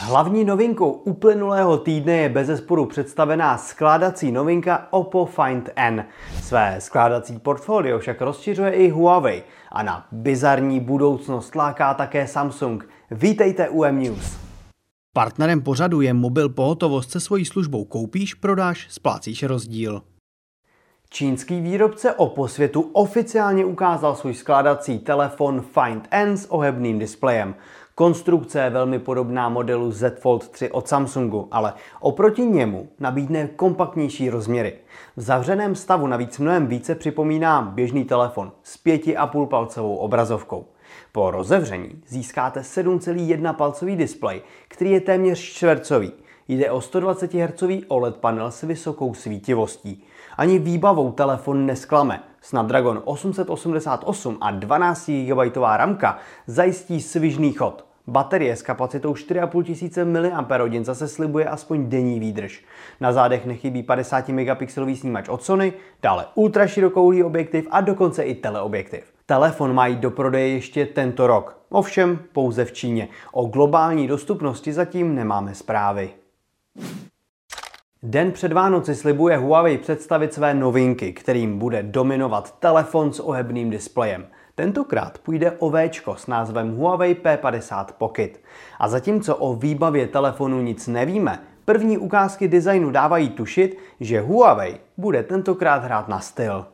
Hlavní novinkou uplynulého týdne je bezesporu představená skládací novinka Oppo Find N. Své skládací portfolio však rozšiřuje i Huawei a na bizarní budoucnost láká také Samsung. Vítejte u M-News. Partnerem pořadu je mobil pohotovost se svojí službou koupíš, prodáš, splácíš rozdíl. Čínský výrobce Oppo světu oficiálně ukázal svůj skládací telefon Find N s ohebným displejem. Konstrukce je velmi podobná modelu Z Fold 3 od Samsungu, ale oproti němu nabídne kompaktnější rozměry. V zavřeném stavu navíc mnohem více připomíná běžný telefon s 5,5 palcovou obrazovkou. Po rozevření získáte 7,1 palcový displej, který je téměř čtvercový. Jde o 120 Hz OLED panel s vysokou svítivostí. Ani výbavou telefon nesklame. Snapdragon 888 a 12 GB ramka zajistí svižný chod. Baterie s kapacitou 4500 mAh zase slibuje aspoň denní výdrž. Na zádech nechybí 50 megapixelový snímač od Sony, dále ultraširokouhlý objektiv a dokonce i teleobjektiv. Telefon mají do prodeje ještě tento rok, ovšem pouze v Číně. O globální dostupnosti zatím nemáme zprávy. Den před Vánoci slibuje Huawei představit své novinky, kterým bude dominovat telefon s ohebným displejem. Tentokrát půjde o V s názvem Huawei P50 Pocket. A zatímco o výbavě telefonu nic nevíme, první ukázky designu dávají tušit, že Huawei bude tentokrát hrát na styl.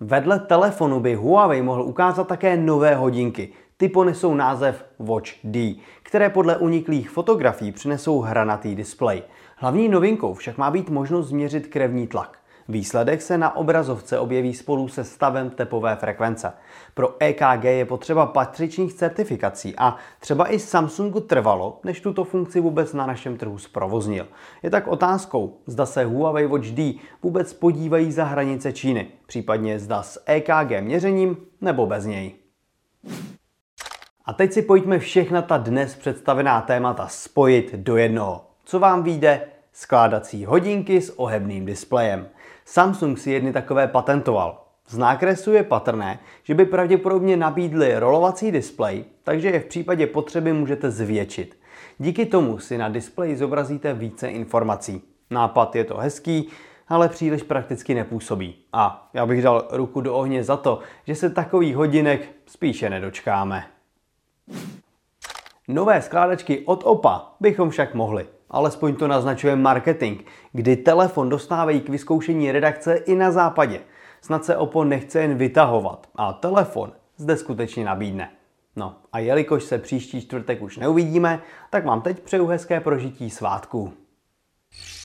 Vedle telefonu by Huawei mohl ukázat také nové hodinky. Ty ponesou název Watch D, které podle uniklých fotografií přinesou hranatý displej. Hlavní novinkou však má být možnost změřit krevní tlak. Výsledek se na obrazovce objeví spolu se stavem tepové frekvence. Pro EKG je potřeba patřičných certifikací a třeba i Samsungu trvalo, než tuto funkci vůbec na našem trhu zprovoznil. Je tak otázkou, zda se Huawei Watch D vůbec podívají za hranice Číny, případně zda s EKG měřením nebo bez něj. A teď si pojďme všechna ta dnes představená témata spojit do jednoho. Co vám vyjde? Skládací hodinky s ohebným displejem. Samsung si jedny takové patentoval. Z nákresu je patrné, že by pravděpodobně nabídli rolovací displej, takže je v případě potřeby můžete zvětšit. Díky tomu si na displeji zobrazíte více informací. Nápad je to hezký, ale příliš prakticky nepůsobí. A já bych dal ruku do ohně za to, že se takových hodinek spíše nedočkáme. Nové skládačky od OPA bychom však mohli. Alespoň to naznačuje marketing, kdy telefon dostávají k vyzkoušení redakce i na západě. Snad se OPPO nechce jen vytahovat a telefon zde skutečně nabídne. No a jelikož se příští čtvrtek už neuvidíme, tak vám teď přeju hezké prožití svátků.